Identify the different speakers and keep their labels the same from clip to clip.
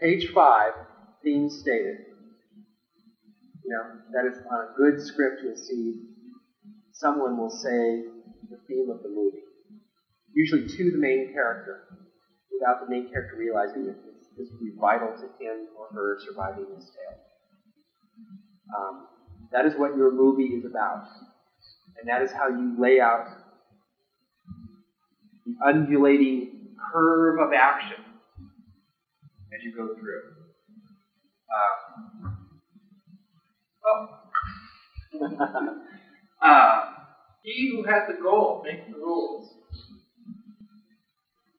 Speaker 1: Page five, theme stated. You know, that is on a good script, you'll see someone will say the theme of the movie. Usually to the main character, without the main character realizing that this would be vital to him or her surviving this tale. Um, that is what your movie is about. And that is how you lay out the undulating curve of action as you go through. Um, well, uh, he who has the goal makes the rules.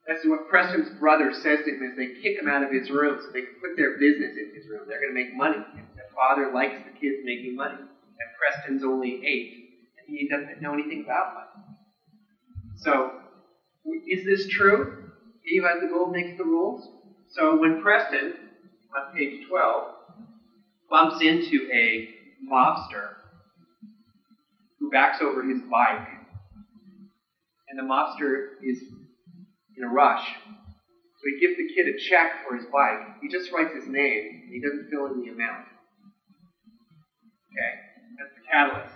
Speaker 1: That's what Preston's brother says to him as they kick him out of his room so they can put their business in his room. They're going to make money. The father likes the kids making money. And Preston's only eight, and he doesn't know anything about money. So, is this true? He who has the gold makes the rules? So when Preston, on page 12, bumps into a mobster who backs over his bike, and the mobster is in a rush. So he gives the kid a check for his bike. He just writes his name, and he doesn't fill in the amount. Okay? That's the catalyst.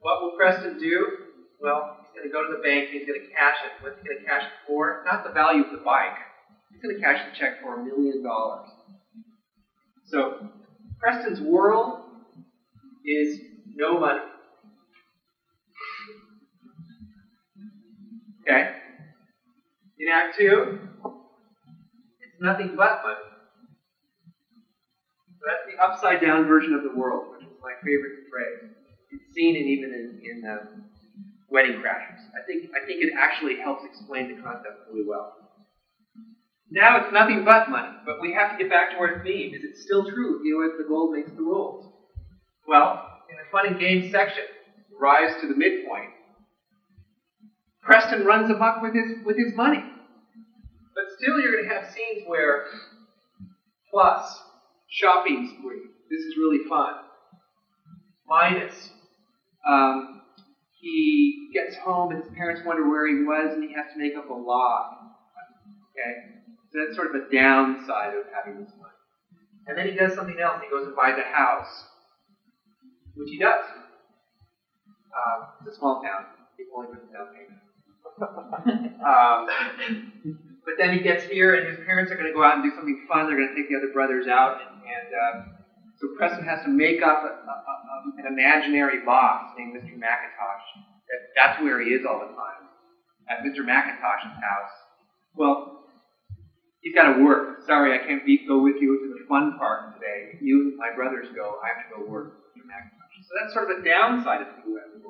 Speaker 1: What will Preston do? Well, he's going to go to the bank he's going to cash it. What's he going to cash it for? Not the value of the bike. He's going to cash the check for a million dollars. So, Preston's world is no money. Okay? In Act 2, it's nothing but money. That's the upside down version of the world, which is my favorite phrase. It's seen in, even in, in uh, Wedding Crashers. I think, I think it actually helps explain the concept really well. Now it's nothing but money, but we have to get back to our theme. Is it still true? You know, if the gold makes the rules. Well, in the fun and games section, rise to the midpoint, Preston runs amok with his with his money. But still, you're going to have scenes where plus shopping spree. This is really fun. Minus um, he gets home and his parents wonder where he was and he has to make up a lie. That's sort of a downside of having this money. And then he does something else. He goes and buys a house, which he does. Um, it's a small town. People only put the down payment um, but then he gets here, and his parents are going to go out and do something fun. They're going to take the other brothers out, and, and uh, so Preston has to make up a, a, a, an imaginary boss named Mr. McIntosh. That, that's where he is all the time, at Mr. McIntosh's house. Well, he's got to work. Sorry, I can't be, go with you to the fun park today. You and my brothers go. I have to go work, So that's sort of a downside of the U.S.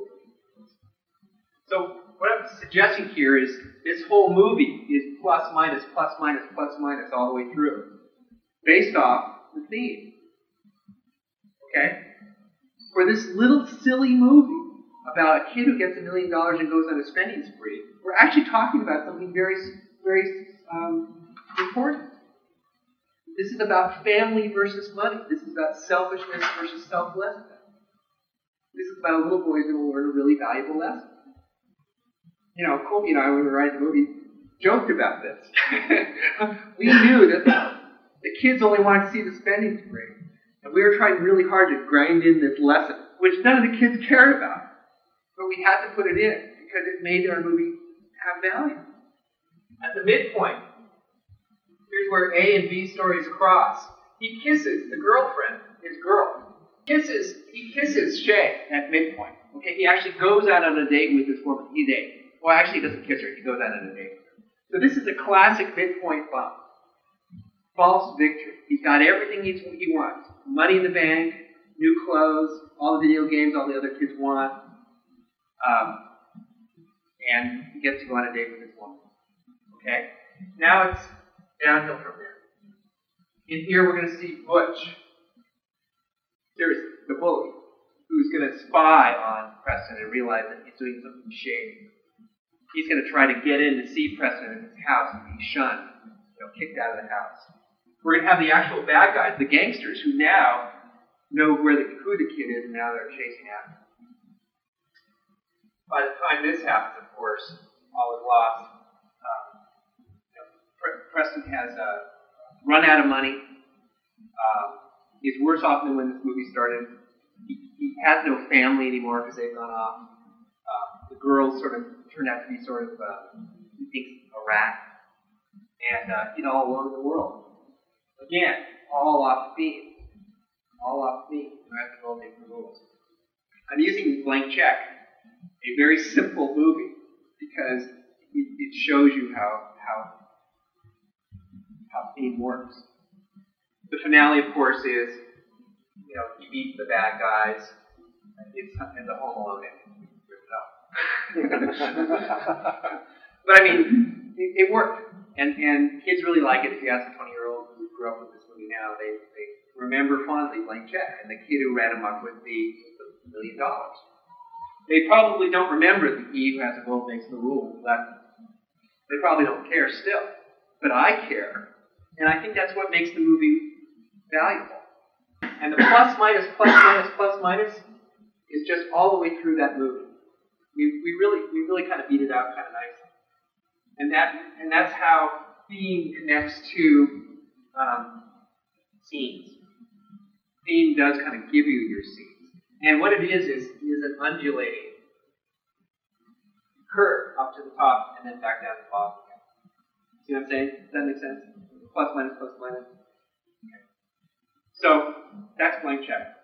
Speaker 1: So what I'm suggesting here is this whole movie is plus minus plus minus plus minus all the way through, based off the theme. Okay? For this little silly movie about a kid who gets a million dollars and goes on a spending spree, we're actually talking about something very, very um, important. This is about family versus money. This is about selfishness versus selflessness. This is about a little boy who's going to learn a really valuable lesson you know, Colby and I, when we were writing the movie, joked about this. we knew that the kids only wanted to see the spending spree. And we were trying really hard to grind in this lesson, which none of the kids cared about. But we had to put it in because it made our movie have value. At the midpoint, here's where A and B stories cross. He kisses the girlfriend, his girl. Kisses, he kisses Shay at midpoint. Okay, he actually goes out on a date with this woman. He's eight. Well, actually, he doesn't kiss her. He goes out on a date. So this is a classic midpoint bump. False victory. He's got everything he's, he wants. Money in the bank, new clothes, all the video games all the other kids want. Um, and he gets to go on a date with his woman. Okay? Now it's downhill from there. In here, we're going to see Butch. Seriously, the bully, who's going to spy on Preston and realize that he's doing something shady he's going to try to get in to see Preston in his house and be shunned, you know, kicked out of the house. We're going to have the actual bad guys, the gangsters, who now know where the, who the kid is, and now they're chasing after him. By the time this happens, of course, all is lost. Preston has a run out of money. Uh, he's worse off than when this movie started. He, he has no family anymore because they've gone off. Uh, the girls sort of turned out to be sort of, uh, he thinks, a rat. And uh, he's all alone in the world. Again, all off theme. All off theme. You have to make the rules. I'm using Blank Check, a very simple movie, because it, it shows you how, how, how works. The finale, of course, is you know he beats the bad guys. It's in the Home Alone ending. but I mean, it, it worked, and and kids really like it. If you ask a 20 year old who grew up with this movie now, they they remember fondly Blank Check and the kid who ran amok with the, the million dollars. They probably don't remember the he who has a gold makes the rules. That they probably don't care still, but I care, and I think that's what makes the movie valuable. And the plus minus plus minus plus minus is just all the way through that movie. We, we really we really kind of beat it out kind of nicely. And that and that's how theme connects to um, scenes. Theme does kind of give you your scenes. And what it is is is an undulating curve up to the top and then back down to the bottom again. See what I'm saying? Does that make sense? Plus minus plus minus. So that's blank check.